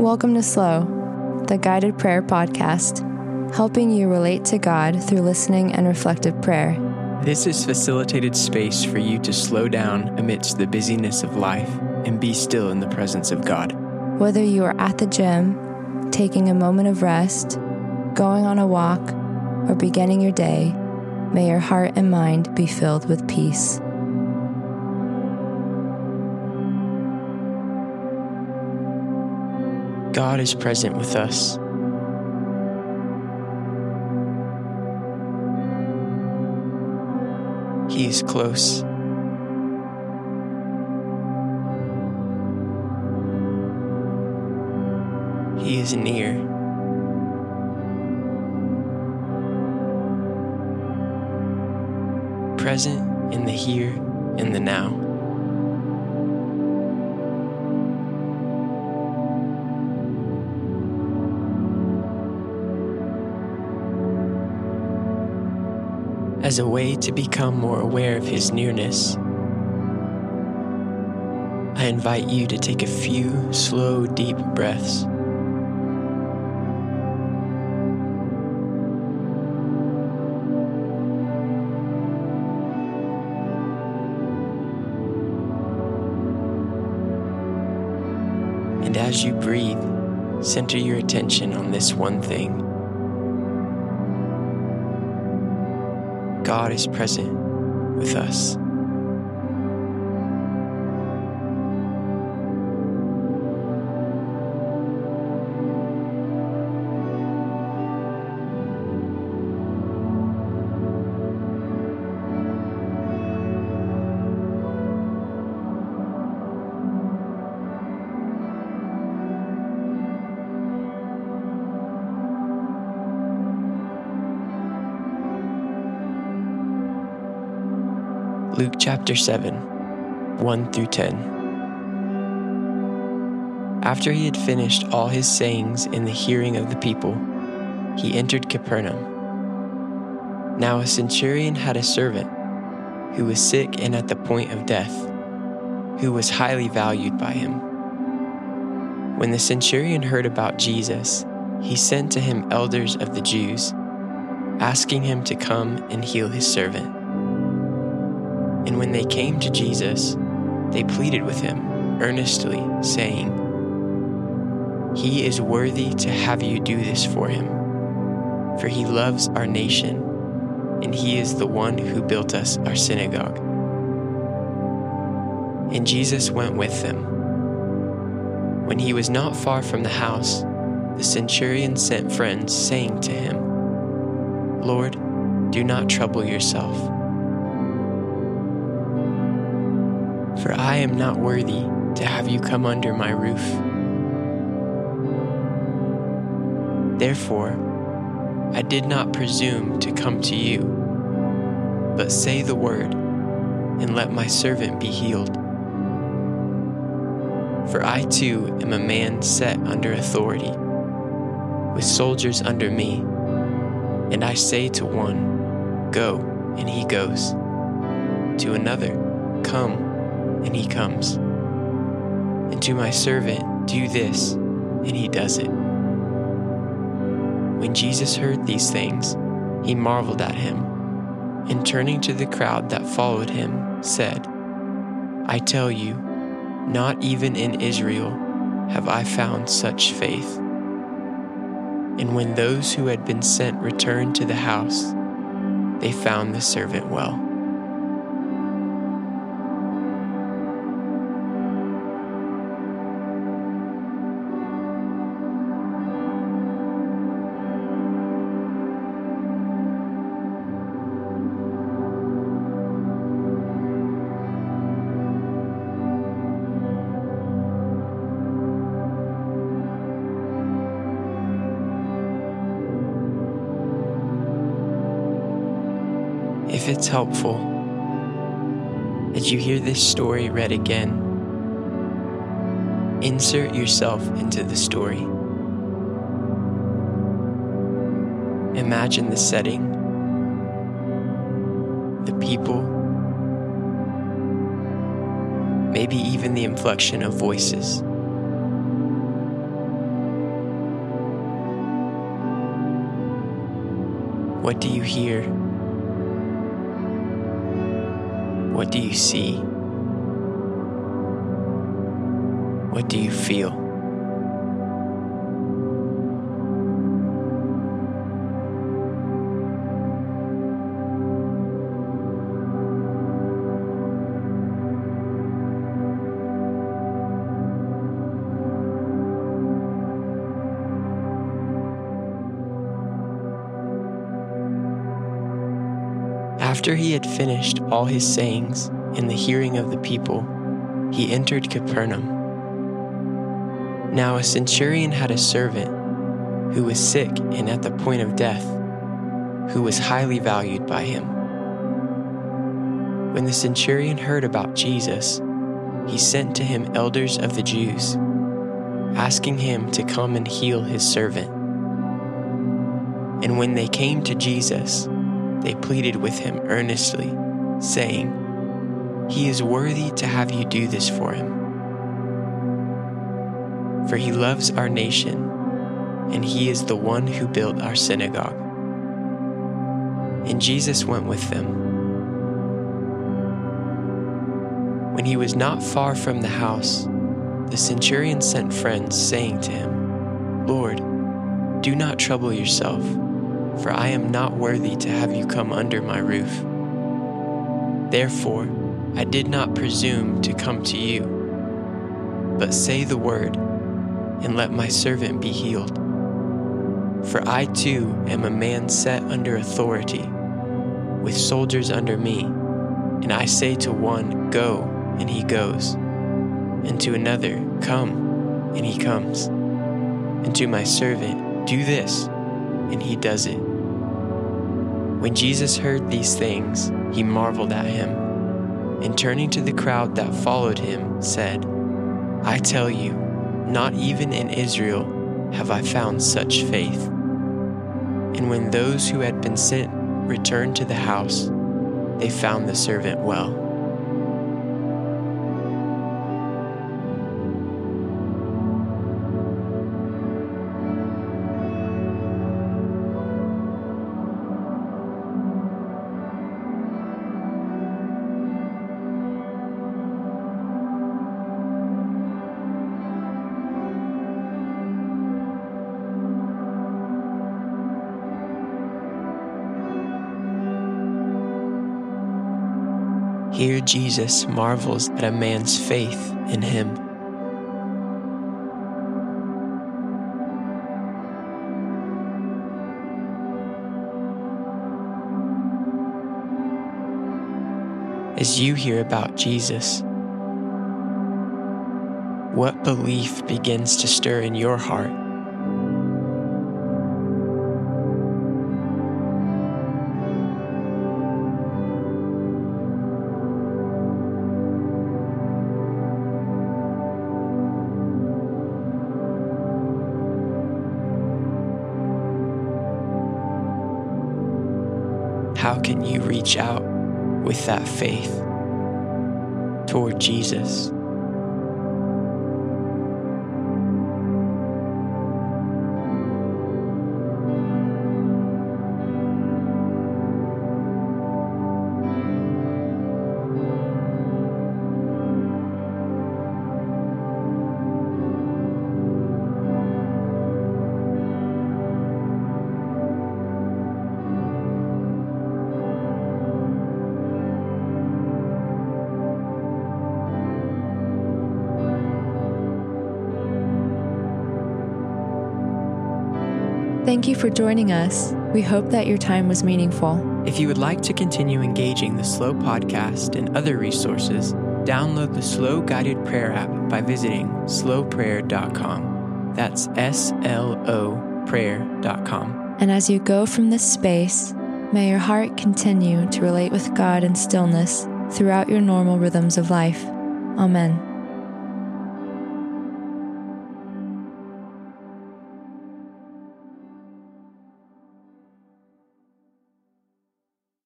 Welcome to Slow, the guided prayer podcast, helping you relate to God through listening and reflective prayer. This is facilitated space for you to slow down amidst the busyness of life and be still in the presence of God. Whether you are at the gym, taking a moment of rest, going on a walk, or beginning your day, may your heart and mind be filled with peace. God is present with us. He is close. He is near. Present in the here and the now. As a way to become more aware of His nearness, I invite you to take a few slow, deep breaths. And as you breathe, center your attention on this one thing. God is present with us. Luke chapter 7, 1 through 10. After he had finished all his sayings in the hearing of the people, he entered Capernaum. Now a centurion had a servant who was sick and at the point of death, who was highly valued by him. When the centurion heard about Jesus, he sent to him elders of the Jews, asking him to come and heal his servant. And when they came to Jesus, they pleaded with him earnestly, saying, He is worthy to have you do this for him, for he loves our nation, and he is the one who built us our synagogue. And Jesus went with them. When he was not far from the house, the centurion sent friends, saying to him, Lord, do not trouble yourself for I am not worthy to have you come under my roof. Therefore, I did not presume to come to you, but say the word, and let my servant be healed. For I too am a man set under authority, with soldiers under me, and I say to one, Go, and he goes, to another, Come, and he comes. And to my servant, do this, and he does it. When Jesus heard these things, he marveled at him, and turning to the crowd that followed him, said, I tell you, not even in Israel have I found such faith. And when those who had been sent returned to the house, they found the servant well. if it's helpful, as you hear this story read again, insert yourself into the story. Imagine the setting, the people, maybe even the inflection of voices. What do you hear? What do you see? What do you feel? After he had finished all his sayings in the hearing of the people, he entered Capernaum. Now a centurion had a servant who was sick and at the point of death, who was highly valued by him. When the centurion heard about Jesus, he sent to him elders of the Jews, asking him to come and heal his servant. And when they came to Jesus, they pleaded with him earnestly, saying, He is worthy to have you do this for him. For he loves our nation, and he is the one who built our synagogue. And Jesus went with them. When he was not far from the house, the centurion sent friends, saying to him, Lord, do not trouble yourself for I am not worthy to have you come under my roof. Therefore, I did not presume to come to you, but say the word, and let my servant be healed. For I too am a man set under authority, with soldiers under me, and I say to one, Go, and he goes, and to another, Come, and he comes, and to my servant, Do this, and he does it. When Jesus heard these things, he marveled at him, and turning to the crowd that followed him, said, I tell you, not even in Israel have I found such faith. And when those who had been sent returned to the house, they found the servant well. Here, Jesus marvels at a man's faith in him. As you hear about Jesus, what belief begins to stir in your heart? How can you reach out with that faith toward Jesus? Thank you for joining us. We hope that your time was meaningful. If you would like to continue engaging the Slow podcast and other resources, download the Slow Guided Prayer app by visiting sloprayer.com. That's S L O prayer.com. And as you go from this space, may your heart continue to relate with God in stillness throughout your normal rhythms of life. Amen.